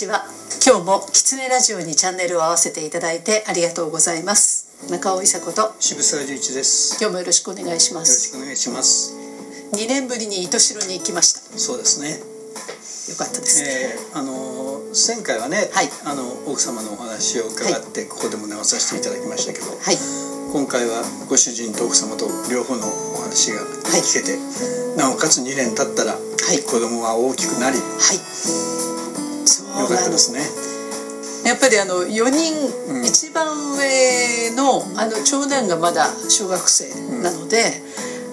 ちは今日もキツネラジオにチャンネルを合わせていただいてありがとうございます。中尾伊佐子と渋沢十一です。今日もよろしくお願いしまよろしすくお願いします。2年ぶりに糸代に行きました。そうですね。よかったです。ね、えーあのー前回はね、はい。あの奥様のお話を伺って、ここでも直させていただきましたけど、はい。今回はご主人と奥様と両方のお話が聞けて、なおかつ2年経ったら、い。子供は大きくなり、よかったですね。やっぱりあの4人、うん。一番上のあの長男がまだ小学生なので、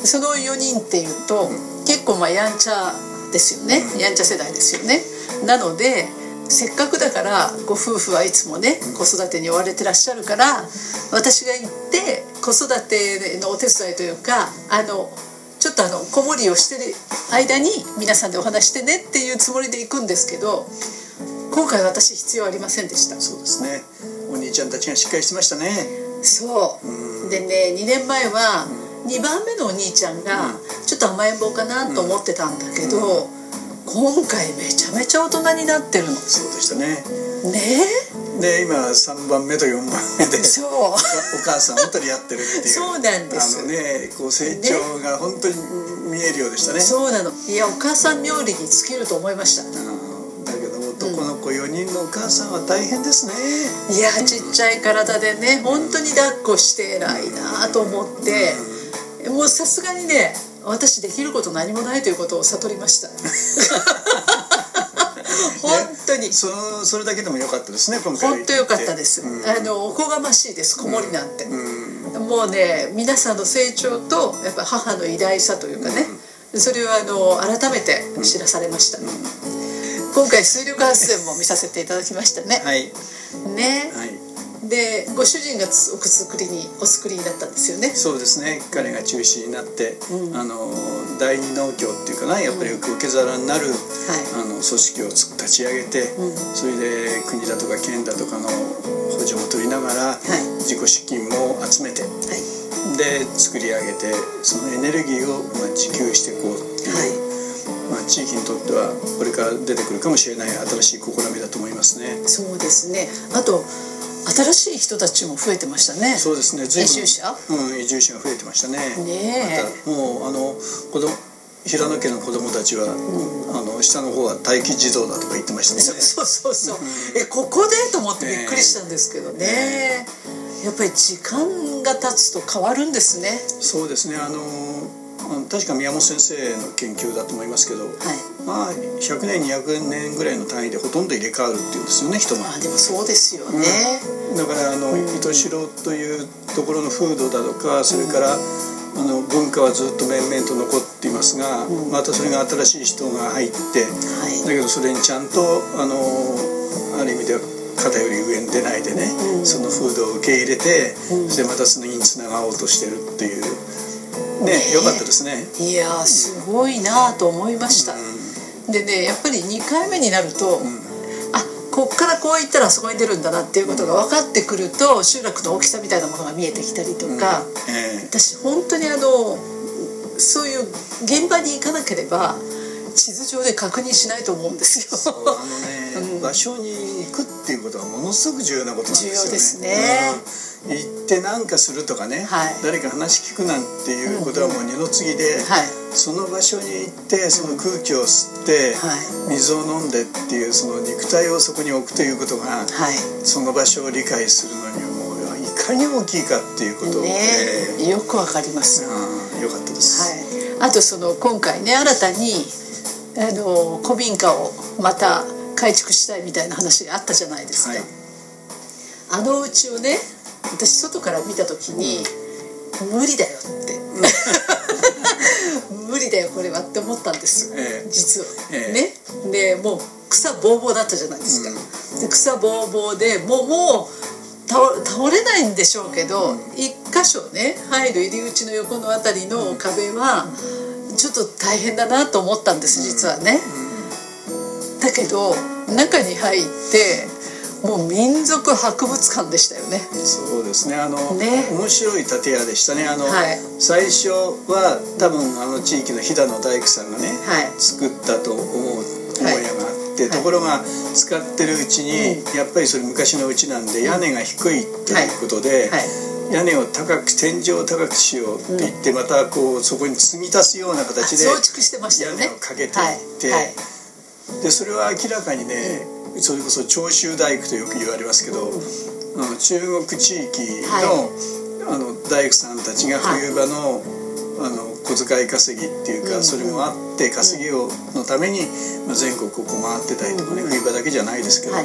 その4人っていうと、結構まあやんちゃですよね、うん。やんちゃ世代ですよね。なのでせっかくだからご夫婦はいつもね子育てに追われてらっしゃるから私が行って子育てのお手伝いというかあのちょっとあの子守りをしてる間に皆さんでお話してねっていうつもりで行くんですけど今回私必要ありませんでした。そうですね。お兄ちゃんたちがしっかりしてましたね。そう。うん。でね2年前は2番目のお兄ちゃんがちょっと甘えん坊かなと思ってたんだけど、今回めちゃめちゃ大人になってるの。そうでしたね。ね？で、今3番目と4番目でえ。そう。お母さんを取り合ってるっていう。そうなんです。あのねこう成長が本当に見えるようでしたね。そうなの。いやお母さん冥利に尽きると思いました。うんど男の子4人のお母さんは大変ですね、いやちっちゃい体でね本当に抱っこして偉いなと思ってもうさすがにね私できること何もないということを悟りました。本当に。そのそれだけでも良かったですね今回。本当良かったです、うん。あのおこがましいです子守なんて、うん。もうね皆さんの成長とやっぱ母の偉大さというかね、それをあの改めて知らされました、今回水力発電も見させていただきましたね、はい。ね。はい。でご主人がつお作りにお作りになったんですよね。そうですね。彼が中心になって、うん。あの第二農協っていうかなやっぱり受け皿になる、はあの組織をつ立ち上げて、うん。それで国だとか県だとかの補助も取りながら、い。自己資金も集めていはい。で作り上げてそのエネルギーをまあ自給していこう地域にとってはこれから出てくるかもしれない新しい試みだと思いますね。そうですね。あと新しい人たちも増えてましたね。そうですね。移住者？うん、移住者が増えてましたね。ねえ。またもうあの子供平野家の子供たちは、あの下の方は待機児童だとか言ってましたね。そうそうそうえここで？と思ってびっくりしたんですけどね、やっぱり時間が経つと変わるんですね。そうですね。あのあの確か宮本先生の研究だと思いますけど、はい。まあ100年200年ぐらいの単位でほとんど入れ替わるっていうんですよね人が。あでもそうですよね、だからあの糸代というところの風土だとかそれから、あの文化はずっと面々と残っていますが、またそれが新しい人が入って、はい。だけどそれにちゃんとあのある意味では肩より上に出ないでね、うん。その風土を受け入れて、うん。そしてまたそのにつながろうとしてるっていうね良かったですね。いやーすごいなと思いました、でねやっぱり2回目になると、あこっからこう行ったらそこに出るんだなっていうことが分かってくると集落の大きさみたいなものが見えてきたりとか、ええ。私本当にあのそういう現場に行かなければ地図上で確認しないと思うんですよ。あの 場所に行くっていうことはものすごく重要なことなんですよね。重要ですね。うん行って何かするとかね、はい。誰か話聞くなんていうことはもう二の次で、はい。その場所に行ってその空気を吸って、はい。水を飲んでっていうその肉体をそこに置くということが、はい。その場所を理解するのにはもういかに大きいかっていうことをね。えよくわかります。うんよかったです。はい、あとその今回ね新たにあの古民家をまた改築したいみたいな話があったじゃないですか、はい。あのうちをね私外から見た時に、無理だよって。無理だよこれはって思ったんです、ええ。実は、えね？でもう草ぼうぼうだったじゃないですか、で草ぼうぼうでもうもう倒倒れないんでしょうけど、一箇所ね入る入り口の横のあたりの壁はちょっと大変だなと思ったんです実はね、だけど中に入ってもう民族博物館でしたよね。そうですね。あのね。面白い建屋でしたね。あの、はい。最初は多分あの地域の飛騨の大工さんがね、はい。作ったと思う母屋があって、でところが使ってるうちに、やっぱりそれ昔のうちなんで屋根が低いということで、屋根を高く天井を高くしようって言って、またこうそこに継ぎ足すような形で屋根をかけていって、でそれは明らかにね、それこそ長州大工とよく言われますけど、あの中国地域の,、あの大工さんたちが冬場の、あの小遣い稼ぎっていうか、それもあって稼ぎをのために、まあ、全国をこう回ってたりとかね、冬場だけじゃないですけど、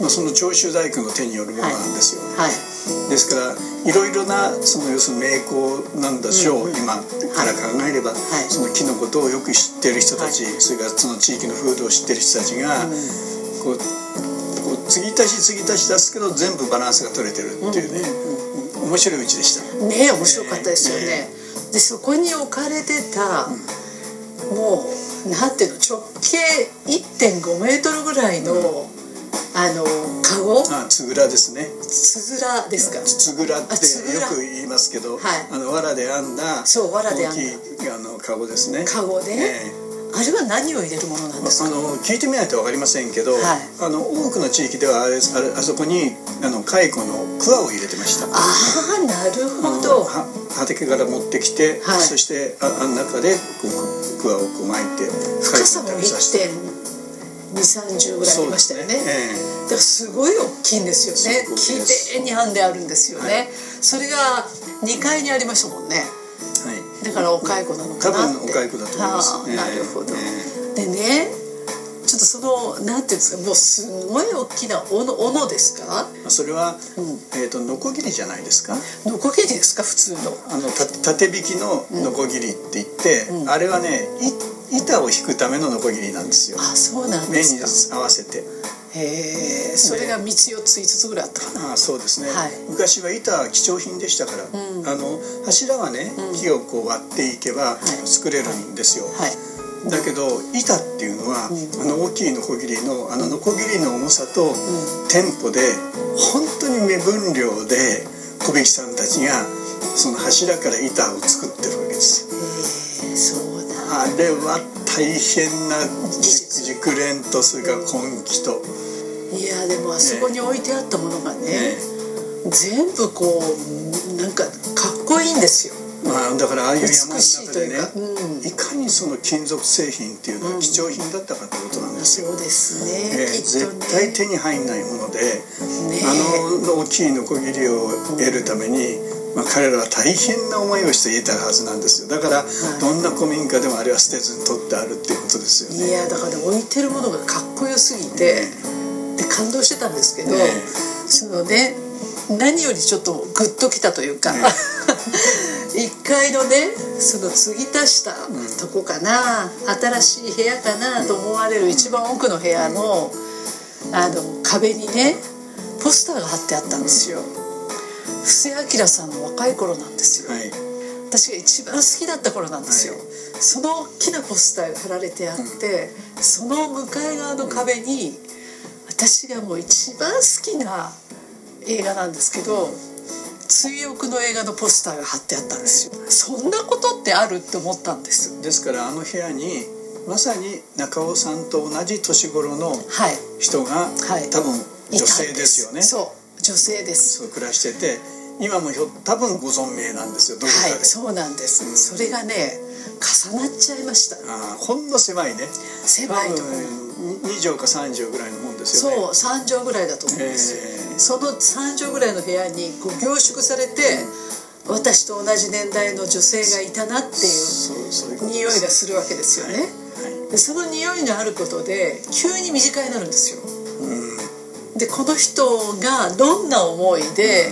まあ、その長州大工の手によるものなんですよ。ですからいろいろなその要するに名工なんでしょう、今から考えれば、その木のことをよく知ってる人たち、それからその地域の風土を知ってる人たちが、こうこう継ぎ足し継ぎ足し出すけど全部バランスが取れてるっていうね、面白いうちでした。ね面白かったですよね、でそこに置かれてた、もうなんていうの直径1.5メートルぐらいの、あのカゴあつぐらですね。つぐらですか？つぐらってよく言いますけど、はい、あの藁で編んだそう藁で編んだ。あのカゴですね。カゴで、え。ーあれは何を入れるものなんですか？あの聞いてみないと分かりませんけど、はい、あの多くの地域ではあれああそこにあの蚕の桑を入れてました。ああなるほど。畑から持ってきて、はい、そしてああの中でこう桑をこう巻いて深さも1.2 3 0ぐらいありましたよね、ねえー、だからすごい大きいんですよね。きれいに編んであるんですよね、はい、それが2階にありましたもんねだからお蚕なのかなって。多分お蚕だと思います、なるほど、えー、でねちょっとそのなんていうんですかもうすごい大きな斧斧ですか？それは、うん、えーと、ノコギリじゃないですか？ノコギリですか？普通の。あのた縦引きのノコギリって言って、うん、あれはね板を引くためのノコギリなんですよ。あそうなんですか。目に合わせてへえそれが3つ4つ5つぐらいあったかな。あそうですね、はい、昔は板は貴重品でしたから、うん、あの柱はね、木をこう割っていけば作れるんですよ、はい、だけど板っていうのは、あの大きいノコギリのあのノコギリの重さとテンポで本当に目分量で小引さんたちがその柱から板を作ってるわけですよ。へそう。だあれは大変な熟練とそれから根気と。いやでもあそこに置いてあったものがね、ね、全部こうなんかかっこいいんですよ。まあ、だからああいう山の中でね、うん、いかにその金属製品っていうのは貴重品だったかってことなんですよ、うん、そうですね、えー、絶対手に入んないもので、ね、あの大きいノコギリを得るために、まあ、彼らは大変な思いをしていたはずなんですよ。だから、どんな古民家でもあれは捨てずに取ってあるっていうことですよね。いやだから置いてるものがかっこよすぎて、で感動してたんですけど、そのね何よりちょっとグッときたというか、1階のねその継ぎ足したとこかな、新しい部屋かなと思われる一番奥の部屋のあの壁にねポスターが貼ってあったんですよ布施明さんの若い頃なんですよ、はい、私が一番好きだった頃なんですよ、はい、その大きなポスターが貼られてあって、うん、その向かい側の壁に私がもう一番好きな映画なんですけど追憶の映画のポスターが貼ってあったんですよ。そんなことってあるって思ったんです。ですからあの部屋にまさに中尾さんと同じ年頃の人が、はい、多分女性ですよね。そう女性です。そう暮らしてて今もひょ多分ご存命なんですよどこかで、はい、そうなんです、それがね重なっちゃいました。あほんの狭いね。狭いとこ。ろ2畳か3畳ぐらいのもんですよね。そう3畳ぐらいだと思うんですよ、えー、その3畳ぐらいの部屋にこう凝縮されて、うん、私と同じ年代の女性がいたなっていう匂いがするわけですよね、はいはい、でその匂いがあることで急に身近になるんですよ、うん、でこの人がどんな思いで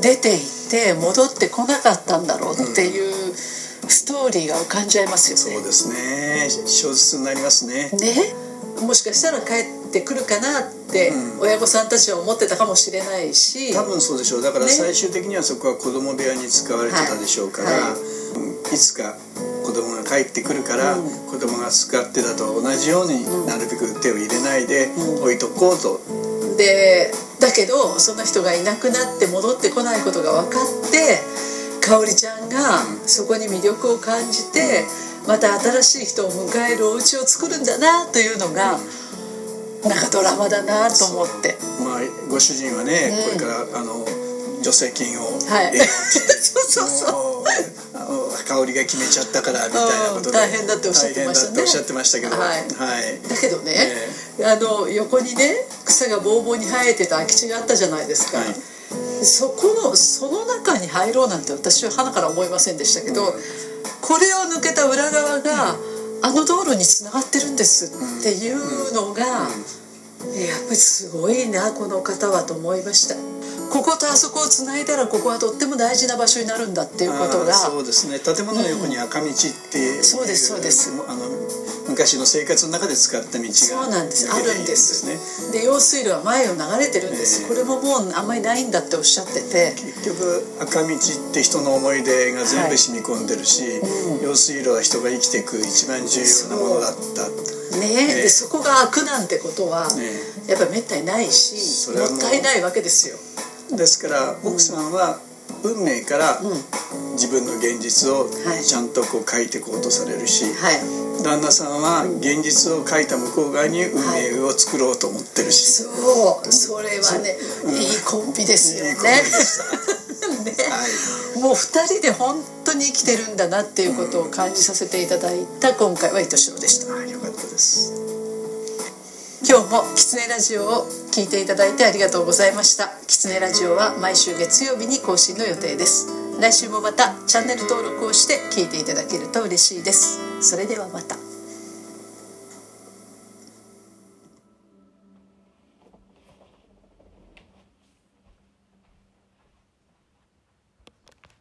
出て行って戻ってこなかったんだろうっていうストーリーが浮かんじゃいますよね、そうですね。小説になりますね。ね？もしかしたら帰ってくるかなって親御さんたちは思ってたかもしれないし、多分そうでしょう。だから最終的にはそこは子供部屋に使われてたでしょうから、はい。はい、いつか子供が帰ってくるから、うん、子供が使ってたと同じようになるべく手を入れないで置いとこうと。うん、でだけどその人がいなくなって戻ってこないことが分かってかおりちゃんがそこに魅力を感じて。うんまた新しい人を迎えるお家を作るんだなというのがなんかドラマだなと思って。まあご主人はね、これからあの助成金をはい。そうそうそうあの香りが決めちゃったからみたいなことで、大変だっておっしゃってましたね。大変だっておっしゃってましたけど。はい。はい。だけどね、あの横にね草がぼうぼうに生えてた空き地があったじゃないですか、はいそこのその中に入ろうなんて私は鼻から思いませんでしたけど、これを抜けた裏側が、あの道路につながってるんですっていうのが、やっぱりすごいなこの方はと思いましたこことあそこをつないだらここはとっても大事な場所になるんだっていうことがそうですね。建物の横に赤道っていう、そうですそうです。あの昔の生活の中で使った道がそうなんです。あるんですね。で用水路は前を流れてるんです、ええ。これももうあんまりないんだっておっしゃってて。結局赤道って人の思い出が全部染み込んでるし、用水路は人が生きていく一番重要なものだった。ねえ。えでそこが開くなんてことは、ねやっぱりめったにないしもったいないわけですよ。ですから奥さんは運命から自分の現実をはい。ちゃんとこう書いていこうとされるし、はい。旦那さんは現実を書いた向こう側に運命を作ろうと思ってるし、そうそれはね、いいコンビですよね。ねはいもう二人で本当に生きてるん。だなっていうことを感じさせていただいた今回は愛しろでした はい、よかったです。今日もキツネラジオを聞いていただいてありがとうございました。キツネラジオは毎週月曜日に更新の予定です。来週もまたチャンネル登録をして聞いていただけると嬉しいです。それではまた。